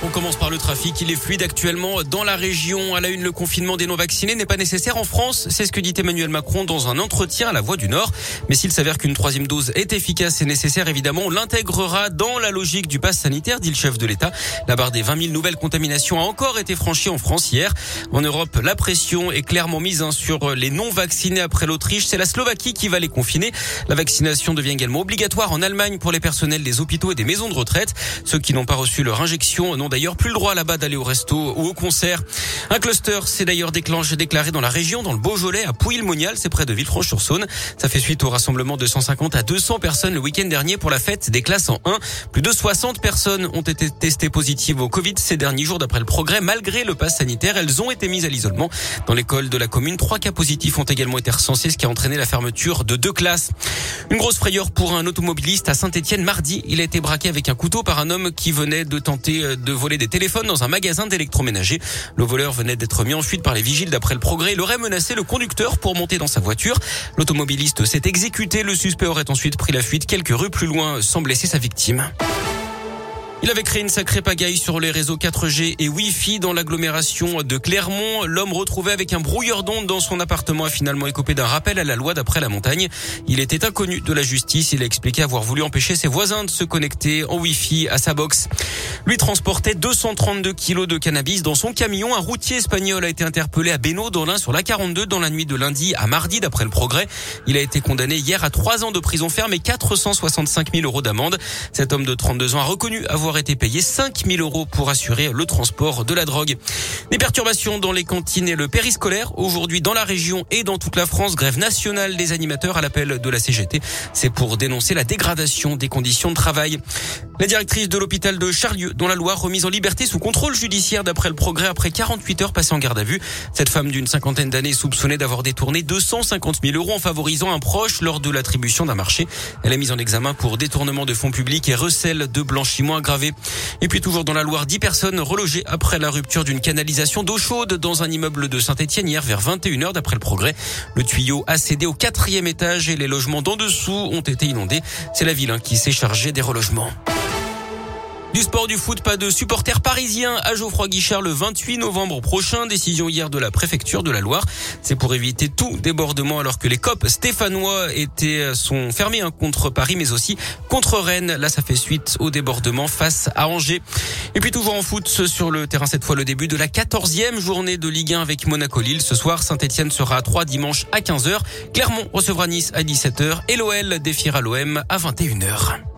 On commence par le trafic. Il est fluide actuellement dans la région. À la une, le confinement des non-vaccinés n'est pas nécessaire en France. C'est ce que dit Emmanuel Macron dans un entretien à la Voix du Nord. Mais s'il s'avère qu'une troisième dose est efficace et nécessaire, évidemment, on l'intégrera dans la logique du pass sanitaire, dit le chef de l'État. La barre des 20 000 nouvelles contaminations a encore été franchie en France hier. En Europe, la pression est clairement mise hein, sur les non-vaccinés après l'Autriche. C'est la Slovaquie qui va les confiner. La vaccination devient également obligatoire en Allemagne pour les personnels des hôpitaux et des maisons de retraite. Ceux qui n'ont pas reçu leur injection d'ailleurs plus le droit là-bas d'aller au resto ou au concert. Un cluster s'est d'ailleurs déclenché, déclaré dans la région, dans le Beaujolais, à Pouilly-le-Monial, c'est près de Villefranche-sur-Saône. Ça fait suite au rassemblement de 150 à 200 personnes le week-end dernier pour la fête des classes en 1. Plus de 60 personnes ont été testées positives au Covid ces derniers jours d'après le progrès. Malgré le pass sanitaire, elles ont été mises à l'isolement. Dans l'école de la commune, trois cas positifs ont également été recensés, ce qui a entraîné la fermeture de deux classes. Une grosse frayeur pour un automobiliste à Saint-Etienne mardi. Il a été braqué avec un couteau par un homme qui venait de tenter euh, de voler des téléphones dans un magasin d'électroménager. Le voleur venait d'être mis en fuite par les vigiles d'après le progrès. Il aurait menacé le conducteur pour monter dans sa voiture. L'automobiliste s'est exécuté. Le suspect aurait ensuite pris la fuite quelques rues plus loin sans blesser sa victime. Il avait créé une sacrée pagaille sur les réseaux 4G et Wi-Fi dans l'agglomération de Clermont. L'homme retrouvé avec un brouilleur d'ondes dans son appartement a finalement écopé d'un rappel à la loi d'après la montagne. Il était inconnu de la justice. Il a expliqué avoir voulu empêcher ses voisins de se connecter en Wi-Fi à sa box. Lui transportait 232 kilos de cannabis dans son camion. Un routier espagnol a été interpellé à Beno dans l'un sur la 42 dans la nuit de lundi à mardi d'après le progrès. Il a été condamné hier à trois ans de prison ferme et 465 000 euros d'amende. Cet homme de 32 ans a reconnu avoir été payé 5 000 euros pour assurer le transport de la drogue. Des perturbations dans les cantines et le périscolaire. Aujourd'hui, dans la région et dans toute la France, grève nationale des animateurs à l'appel de la CGT. C'est pour dénoncer la dégradation des conditions de travail. La directrice de l'hôpital de Charlieu, dont la Loire, remise en liberté sous contrôle judiciaire d'après le progrès après 48 heures passées en garde à vue. Cette femme d'une cinquantaine d'années soupçonnée d'avoir détourné 250 000 euros en favorisant un proche lors de l'attribution d'un marché. Elle est mise en examen pour détournement de fonds publics et recel de blanchiment aggravé. Et puis toujours dans la Loire, 10 personnes relogées après la rupture d'une canalisation d'eau chaude dans un immeuble de Saint-Etienne hier vers 21h d'après le progrès. Le tuyau a cédé au quatrième étage et les logements d'en dessous ont été inondés. C'est la ville hein, qui s'est chargée des relogements. Du sport du foot, pas de supporters parisiens à Geoffroy Guichard le 28 novembre prochain. Décision hier de la préfecture de la Loire. C'est pour éviter tout débordement alors que les copes stéphanois étaient, sont fermés hein, contre Paris mais aussi contre Rennes. Là, ça fait suite au débordement face à Angers. Et puis toujours en foot sur le terrain cette fois le début de la 14e journée de Ligue 1 avec Monaco-Lille. Ce soir, Saint-Etienne sera à 3 dimanche à 15h. Clermont recevra Nice à 17h et l'OL défiera l'OM à 21h.